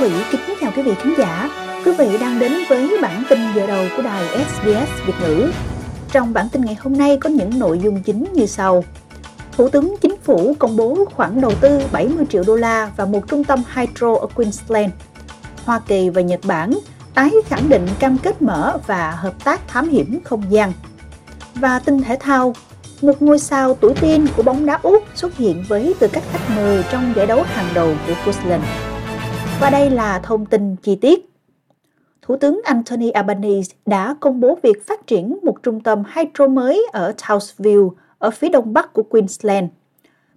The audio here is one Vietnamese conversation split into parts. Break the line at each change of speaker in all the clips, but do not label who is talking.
Thủy kính chào quý vị khán giả. Quý vị đang đến với bản tin giờ đầu của đài SBS Việt ngữ. Trong bản tin ngày hôm nay có những nội dung chính như sau. Thủ tướng Chính phủ công bố khoản đầu tư 70 triệu đô la vào một trung tâm hydro ở Queensland. Hoa Kỳ và Nhật Bản tái khẳng định cam kết mở và hợp tác thám hiểm không gian. Và tin thể thao, một ngôi sao tuổi tiên của bóng đá Úc xuất hiện với tư cách khách mời trong giải đấu hàng đầu của Queensland. Và đây là thông tin chi tiết. Thủ tướng Anthony Albanese đã công bố việc phát triển một trung tâm hydro mới ở Townsville, ở phía đông bắc của Queensland.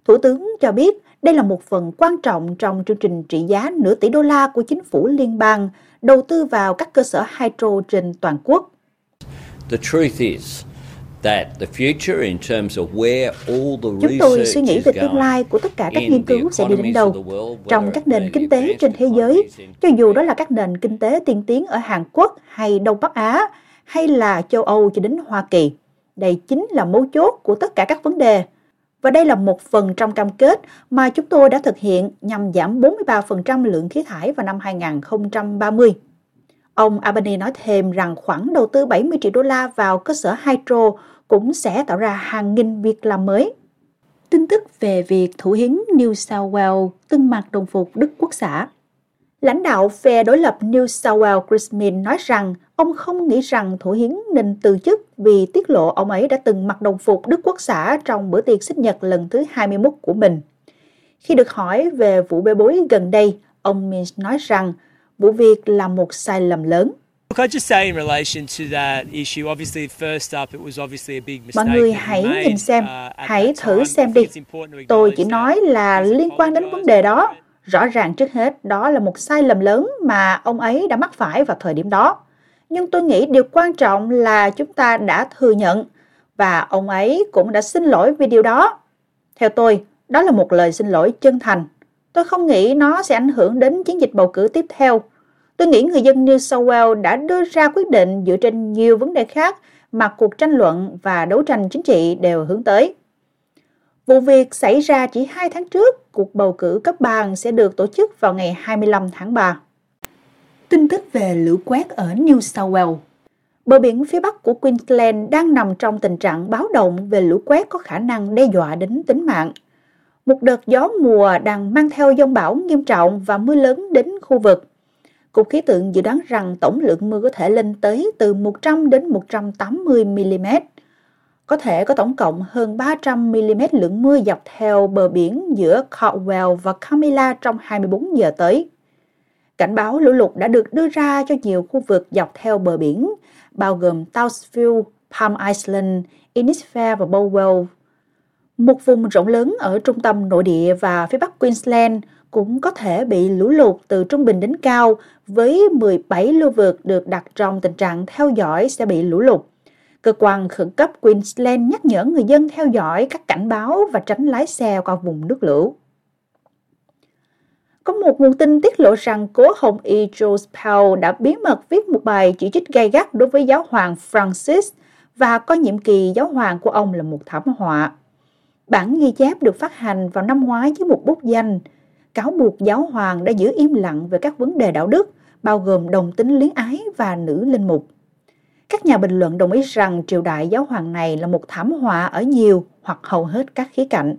Thủ tướng cho biết đây là một phần quan trọng trong chương trình trị giá nửa tỷ đô la của chính phủ liên bang đầu tư vào các cơ sở hydro trên toàn quốc.
The truth is,
Chúng tôi suy nghĩ về tương lai của tất cả các nghiên cứu sẽ đi đến đâu trong các nền kinh tế trên thế giới, cho dù đó là các nền kinh tế tiên tiến ở Hàn Quốc hay Đông Bắc Á, hay là châu Âu cho đến Hoa Kỳ. Đây chính là mấu chốt của tất cả các vấn đề. Và đây là một phần trong cam kết mà chúng tôi đã thực hiện nhằm giảm 43% lượng khí thải vào năm 2030. Ông Albany nói thêm rằng khoản đầu tư 70 triệu đô la vào cơ sở hydro cũng sẽ tạo ra hàng nghìn việc làm mới. Tin tức về việc thủ hiến New South Wales từng mặc đồng phục Đức Quốc xã. Lãnh đạo phe đối lập New South Wales Chris Min nói rằng ông không nghĩ rằng thủ hiến nên từ chức vì tiết lộ ông ấy đã từng mặc đồng phục Đức Quốc xã trong bữa tiệc sinh nhật lần thứ 21 của mình. Khi được hỏi về vụ bê bối gần đây, ông Min nói rằng vụ việc là một sai lầm lớn. Mọi người hãy nhìn xem, uh, hãy thử xem đi. Tôi chỉ nói là liên quan đến vấn đề đó. Rõ ràng trước hết đó là một sai lầm lớn mà ông ấy đã mắc phải vào thời điểm đó. Nhưng tôi nghĩ điều quan trọng là chúng ta đã thừa nhận và ông ấy cũng đã xin lỗi vì điều đó. Theo tôi, đó là một lời xin lỗi chân thành. Tôi không nghĩ nó sẽ ảnh hưởng đến chiến dịch bầu cử tiếp theo Tôi nghĩ người dân New South Wales đã đưa ra quyết định dựa trên nhiều vấn đề khác mà cuộc tranh luận và đấu tranh chính trị đều hướng tới. Vụ việc xảy ra chỉ hai tháng trước, cuộc bầu cử cấp bang sẽ được tổ chức vào ngày 25 tháng 3. Tin tức về lũ quét ở New South Wales Bờ biển phía bắc của Queensland đang nằm trong tình trạng báo động về lũ quét có khả năng đe dọa đến tính mạng. Một đợt gió mùa đang mang theo dông bão nghiêm trọng và mưa lớn đến khu vực. Cục khí tượng dự đoán rằng tổng lượng mưa có thể lên tới từ 100 đến 180 mm. Có thể có tổng cộng hơn 300 mm lượng mưa dọc theo bờ biển giữa Caldwell và Camilla trong 24 giờ tới. Cảnh báo lũ lụt đã được đưa ra cho nhiều khu vực dọc theo bờ biển, bao gồm Townsville, Palm Island, Innisfail và Bowell. Một vùng rộng lớn ở trung tâm nội địa và phía bắc Queensland cũng có thể bị lũ lụt từ trung bình đến cao, với 17 lưu vực được đặt trong tình trạng theo dõi sẽ bị lũ lụt. Cơ quan khẩn cấp Queensland nhắc nhở người dân theo dõi các cảnh báo và tránh lái xe qua vùng nước lũ. Có một nguồn tin tiết lộ rằng cố hồng y Jules Powell đã bí mật viết một bài chỉ trích gay gắt đối với giáo hoàng Francis và coi nhiệm kỳ giáo hoàng của ông là một thảm họa. Bản ghi chép được phát hành vào năm ngoái với một bút danh – cáo buộc giáo hoàng đã giữ im lặng về các vấn đề đạo đức, bao gồm đồng tính luyến ái và nữ linh mục. Các nhà bình luận đồng ý rằng triều đại giáo hoàng này là một thảm họa ở nhiều hoặc hầu hết các khía cạnh.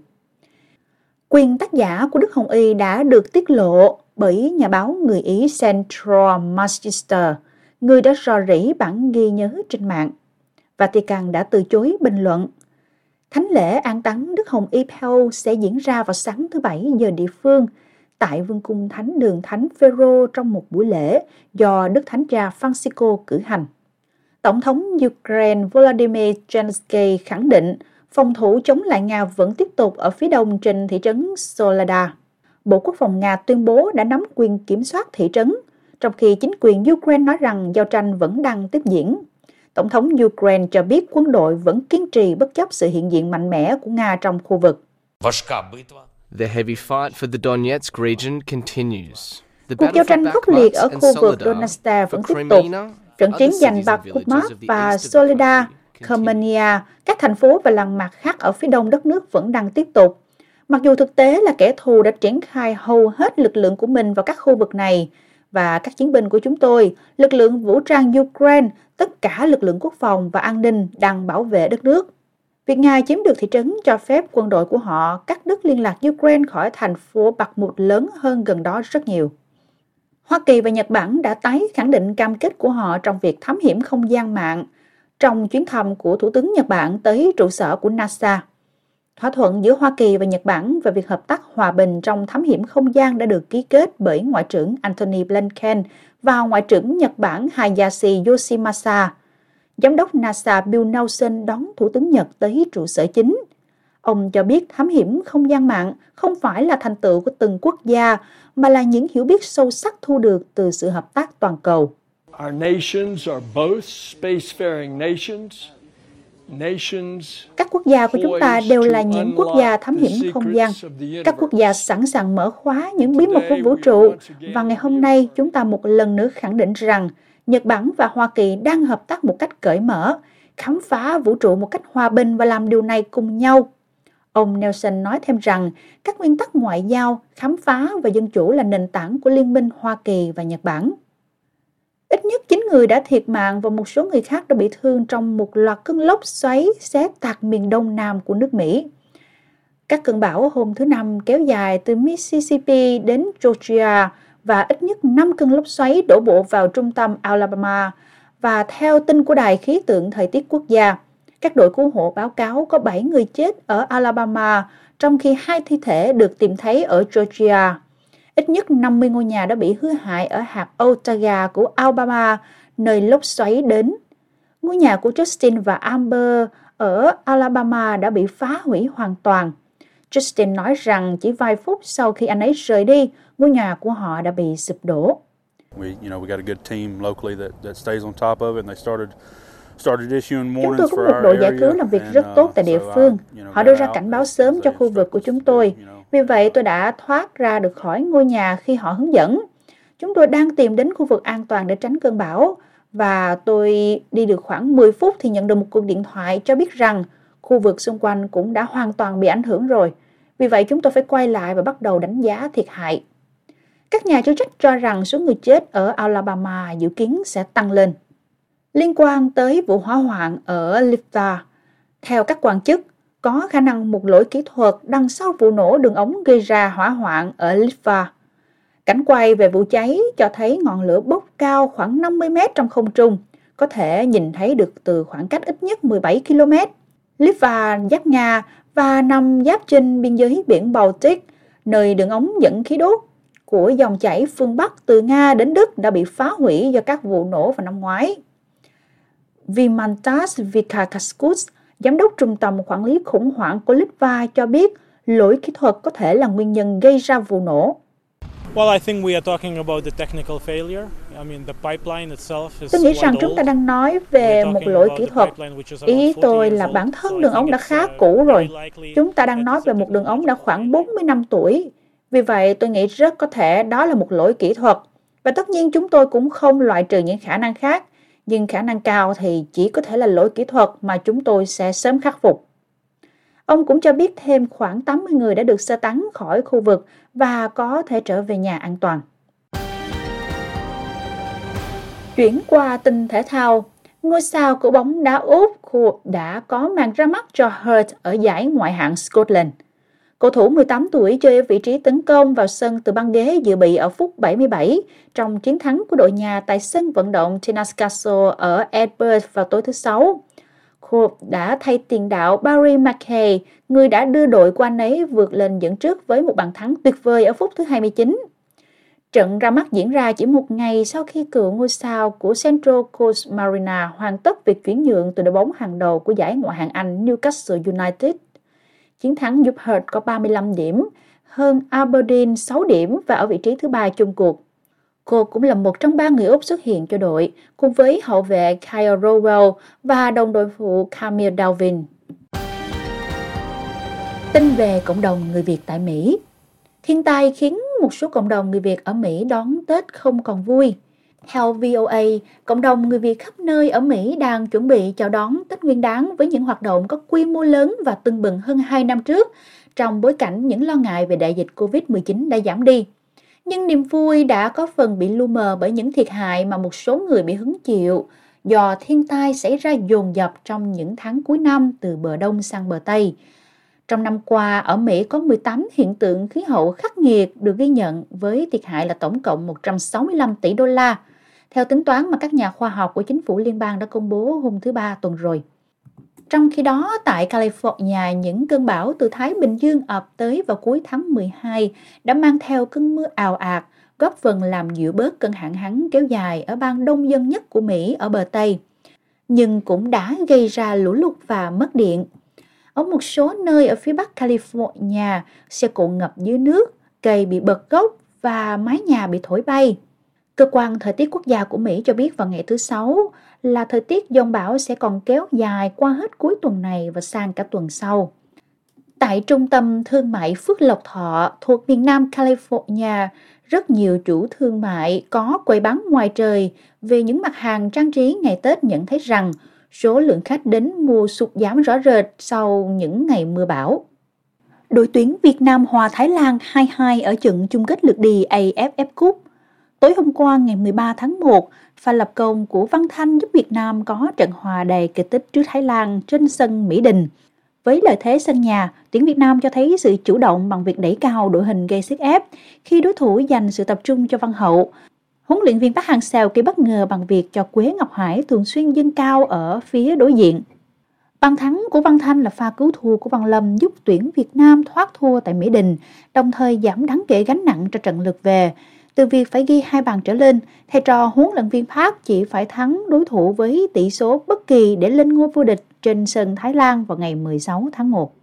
Quyền tác giả của Đức Hồng Y đã được tiết lộ bởi nhà báo người Ý Central Magister, người đã rò rỉ bản ghi nhớ trên mạng. Vatican đã từ chối bình luận. Thánh lễ an táng Đức Hồng Y Pell sẽ diễn ra vào sáng thứ Bảy giờ địa phương – tại Vương cung Thánh đường Thánh Phêrô trong một buổi lễ do Đức Thánh cha Francisco cử hành. Tổng thống Ukraine Volodymyr Zelensky khẳng định phòng thủ chống lại Nga vẫn tiếp tục ở phía đông trên thị trấn Solada. Bộ Quốc phòng Nga tuyên bố đã nắm quyền kiểm soát thị trấn, trong khi chính quyền Ukraine nói rằng giao tranh vẫn đang tiếp diễn. Tổng thống Ukraine cho biết quân đội vẫn kiên trì bất chấp sự hiện diện mạnh mẽ của Nga trong khu vực.
The heavy fight for the Donetsk region continues.
Cuộc giao tranh khốc liệt ở khu vực Donetsk vẫn tiếp tục. Trận chiến giành Bakhmut và Solidar, Khmernia, các thành phố và làng mạc khác ở phía đông đất nước vẫn đang tiếp tục. Mặc dù thực tế là kẻ thù đã triển khai hầu hết lực lượng của mình vào các khu vực này, và các chiến binh của chúng tôi, lực lượng vũ trang Ukraine, tất cả lực lượng quốc phòng và an ninh đang bảo vệ đất nước. Việc Nga chiếm được thị trấn cho phép quân đội của họ cắt đứt liên lạc Ukraine khỏi thành phố Bakhmut lớn hơn gần đó rất nhiều. Hoa Kỳ và Nhật Bản đã tái khẳng định cam kết của họ trong việc thám hiểm không gian mạng trong chuyến thăm của Thủ tướng Nhật Bản tới trụ sở của NASA. Thỏa thuận giữa Hoa Kỳ và Nhật Bản về việc hợp tác hòa bình trong thám hiểm không gian đã được ký kết bởi Ngoại trưởng Antony Blinken và Ngoại trưởng Nhật Bản Hayashi Yoshimasa. Giám đốc NASA Bill Nelson đón Thủ tướng Nhật tới trụ sở chính. Ông cho biết thám hiểm không gian mạng không phải là thành tựu của từng quốc gia, mà là những hiểu biết sâu sắc thu được từ sự hợp tác toàn cầu. Our nations are both spacefaring nations các quốc gia của chúng ta đều là những quốc gia thám hiểm không gian. Các quốc gia sẵn sàng mở khóa những bí mật của vũ trụ. Và ngày hôm nay, chúng ta một lần nữa khẳng định rằng Nhật Bản và Hoa Kỳ đang hợp tác một cách cởi mở, khám phá vũ trụ một cách hòa bình và làm điều này cùng nhau. Ông Nelson nói thêm rằng các nguyên tắc ngoại giao, khám phá và dân chủ là nền tảng của Liên minh Hoa Kỳ và Nhật Bản. Ít nhất 9 người đã thiệt mạng và một số người khác đã bị thương trong một loạt cơn lốc xoáy xé tạc miền đông nam của nước Mỹ. Các cơn bão hôm thứ Năm kéo dài từ Mississippi đến Georgia và ít nhất 5 cơn lốc xoáy đổ bộ vào trung tâm Alabama. Và theo tin của Đài khí tượng thời tiết quốc gia, các đội cứu hộ báo cáo có 7 người chết ở Alabama, trong khi hai thi thể được tìm thấy ở Georgia. Ít nhất 50 ngôi nhà đã bị hư hại ở hạt Otaga của Alabama, nơi lốc xoáy đến. Ngôi nhà của Justin và Amber ở Alabama đã bị phá hủy hoàn toàn. Justin nói rằng chỉ vài phút sau khi anh ấy rời đi, ngôi nhà của họ đã bị sụp đổ. We, you know, we got a good team locally that, that stays on top of it and they started Chúng tôi có một đội giải cứu làm việc rất tốt tại địa phương. Họ đưa ra cảnh báo sớm cho khu vực của chúng tôi. Vì vậy tôi đã thoát ra được khỏi ngôi nhà khi họ hướng dẫn. Chúng tôi đang tìm đến khu vực an toàn để tránh cơn bão. Và tôi đi được khoảng 10 phút thì nhận được một cuộc điện thoại cho biết rằng khu vực xung quanh cũng đã hoàn toàn bị ảnh hưởng rồi. Vì vậy chúng tôi phải quay lại và bắt đầu đánh giá thiệt hại. Các nhà chức trách cho rằng số người chết ở Alabama dự kiến sẽ tăng lên. Liên quan tới vụ hỏa hoạn ở Lifta, theo các quan chức, có khả năng một lỗi kỹ thuật đằng sau vụ nổ đường ống gây ra hỏa hoạn ở Litva. Cảnh quay về vụ cháy cho thấy ngọn lửa bốc cao khoảng 50 mét trong không trung, có thể nhìn thấy được từ khoảng cách ít nhất 17 km. Litva giáp Nga và nằm giáp trên biên giới biển Baltic, nơi đường ống dẫn khí đốt của dòng chảy phương Bắc từ Nga đến Đức đã bị phá hủy do các vụ nổ vào năm ngoái. Vimantas Vikakaskus, giám đốc trung tâm quản lý khủng hoảng của Litva cho biết lỗi kỹ thuật có thể là nguyên nhân gây ra vụ nổ. Tôi nghĩ rằng chúng ta đang nói về một lỗi kỹ thuật. Ý tôi là bản thân đường ống đã khá cũ rồi. Chúng ta đang nói về một đường ống đã khoảng 40 năm tuổi. Vì vậy, tôi nghĩ rất có thể đó là một lỗi kỹ thuật. Và tất nhiên chúng tôi cũng không loại trừ những khả năng khác nhưng khả năng cao thì chỉ có thể là lỗi kỹ thuật mà chúng tôi sẽ sớm khắc phục. Ông cũng cho biết thêm khoảng 80 người đã được sơ tán khỏi khu vực và có thể trở về nhà an toàn. Chuyển qua tin thể thao, ngôi sao của bóng đá Úc đã có màn ra mắt cho Hurt ở giải ngoại hạng Scotland – Cầu thủ 18 tuổi chơi ở vị trí tấn công vào sân từ băng ghế dự bị ở phút 77 trong chiến thắng của đội nhà tại sân vận động Castle ở Edinburgh vào tối thứ Sáu. Cook đã thay tiền đạo Barry McKay, người đã đưa đội của anh ấy vượt lên dẫn trước với một bàn thắng tuyệt vời ở phút thứ 29. Trận ra mắt diễn ra chỉ một ngày sau khi cựu ngôi sao của Central Coast Marina hoàn tất việc chuyển nhượng từ đội bóng hàng đầu của giải ngoại hạng Anh Newcastle United. Chiến thắng giúp Hurt có 35 điểm, hơn Aberdeen 6 điểm và ở vị trí thứ ba chung cuộc. Cô cũng là một trong ba người Úc xuất hiện cho đội, cùng với hậu vệ Kyle Rowell và đồng đội phụ Camille Dalvin. Tin về cộng đồng người Việt tại Mỹ Thiên tai khiến một số cộng đồng người Việt ở Mỹ đón Tết không còn vui. Theo VOA, cộng đồng người Việt khắp nơi ở Mỹ đang chuẩn bị chào đón Tết Nguyên đán với những hoạt động có quy mô lớn và tưng bừng hơn 2 năm trước, trong bối cảnh những lo ngại về đại dịch COVID-19 đã giảm đi. Nhưng niềm vui đã có phần bị lu mờ bởi những thiệt hại mà một số người bị hứng chịu do thiên tai xảy ra dồn dập trong những tháng cuối năm từ bờ đông sang bờ Tây. Trong năm qua, ở Mỹ có 18 hiện tượng khí hậu khắc nghiệt được ghi nhận với thiệt hại là tổng cộng 165 tỷ đô la, theo tính toán mà các nhà khoa học của chính phủ liên bang đã công bố hôm thứ Ba tuần rồi. Trong khi đó, tại California, những cơn bão từ Thái Bình Dương ập tới vào cuối tháng 12 đã mang theo cơn mưa ào ạt, góp phần làm dịu bớt cơn hạn hán kéo dài ở bang đông dân nhất của Mỹ ở bờ Tây, nhưng cũng đã gây ra lũ lụt và mất điện. Ở một số nơi ở phía bắc California, xe cộ ngập dưới nước, cây bị bật gốc và mái nhà bị thổi bay. Cơ quan Thời tiết Quốc gia của Mỹ cho biết vào ngày thứ Sáu là thời tiết dông bão sẽ còn kéo dài qua hết cuối tuần này và sang cả tuần sau. Tại trung tâm thương mại Phước Lộc Thọ thuộc miền Nam California, rất nhiều chủ thương mại có quầy bán ngoài trời về những mặt hàng trang trí ngày Tết nhận thấy rằng số lượng khách đến mua sụt giảm rõ rệt sau những ngày mưa bão. Đội tuyển Việt Nam hòa Thái Lan 2-2 ở trận chung kết lượt đi AFF Cup. Tối hôm qua ngày 13 tháng 1, pha lập công của Văn Thanh giúp Việt Nam có trận hòa đầy kỳ tích trước Thái Lan trên sân Mỹ Đình. Với lợi thế sân nhà, tuyển Việt Nam cho thấy sự chủ động bằng việc đẩy cao đội hình gây sức ép khi đối thủ dành sự tập trung cho Văn Hậu. Huấn luyện viên Park Hang-seo gây bất ngờ bằng việc cho Quế Ngọc Hải thường xuyên dâng cao ở phía đối diện. Bàn thắng của Văn Thanh là pha cứu thua của Văn Lâm giúp tuyển Việt Nam thoát thua tại Mỹ Đình, đồng thời giảm đáng kể gánh nặng cho trận lượt về. Từ việc phải ghi hai bàn trở lên, thầy trò huấn luyện viên Park chỉ phải thắng đối thủ với tỷ số bất kỳ để lên ngôi vô địch trên sân Thái Lan vào ngày 16 tháng 1.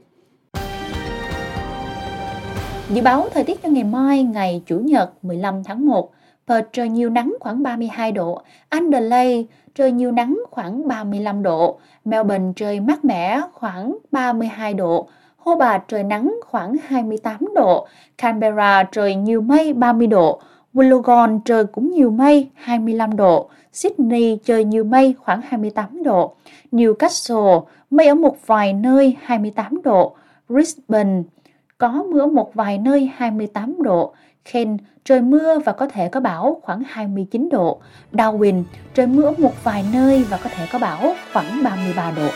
Dự báo thời tiết cho ngày mai, ngày Chủ nhật 15 tháng 1, Perth trời nhiều nắng khoảng 32 độ, Adelaide trời nhiều nắng khoảng 35 độ, Melbourne trời mát mẻ khoảng 32 độ, Hobart trời nắng khoảng 28 độ, Canberra trời nhiều mây 30 độ, Wollongong trời cũng nhiều mây 25 độ, Sydney trời nhiều mây khoảng 28 độ, Newcastle mây ở một vài nơi 28 độ, Brisbane có mưa ở một vài nơi 28 độ, Kent trời mưa và có thể có bão khoảng 29 độ, Darwin trời mưa ở một vài nơi và có thể có bão khoảng 33 độ.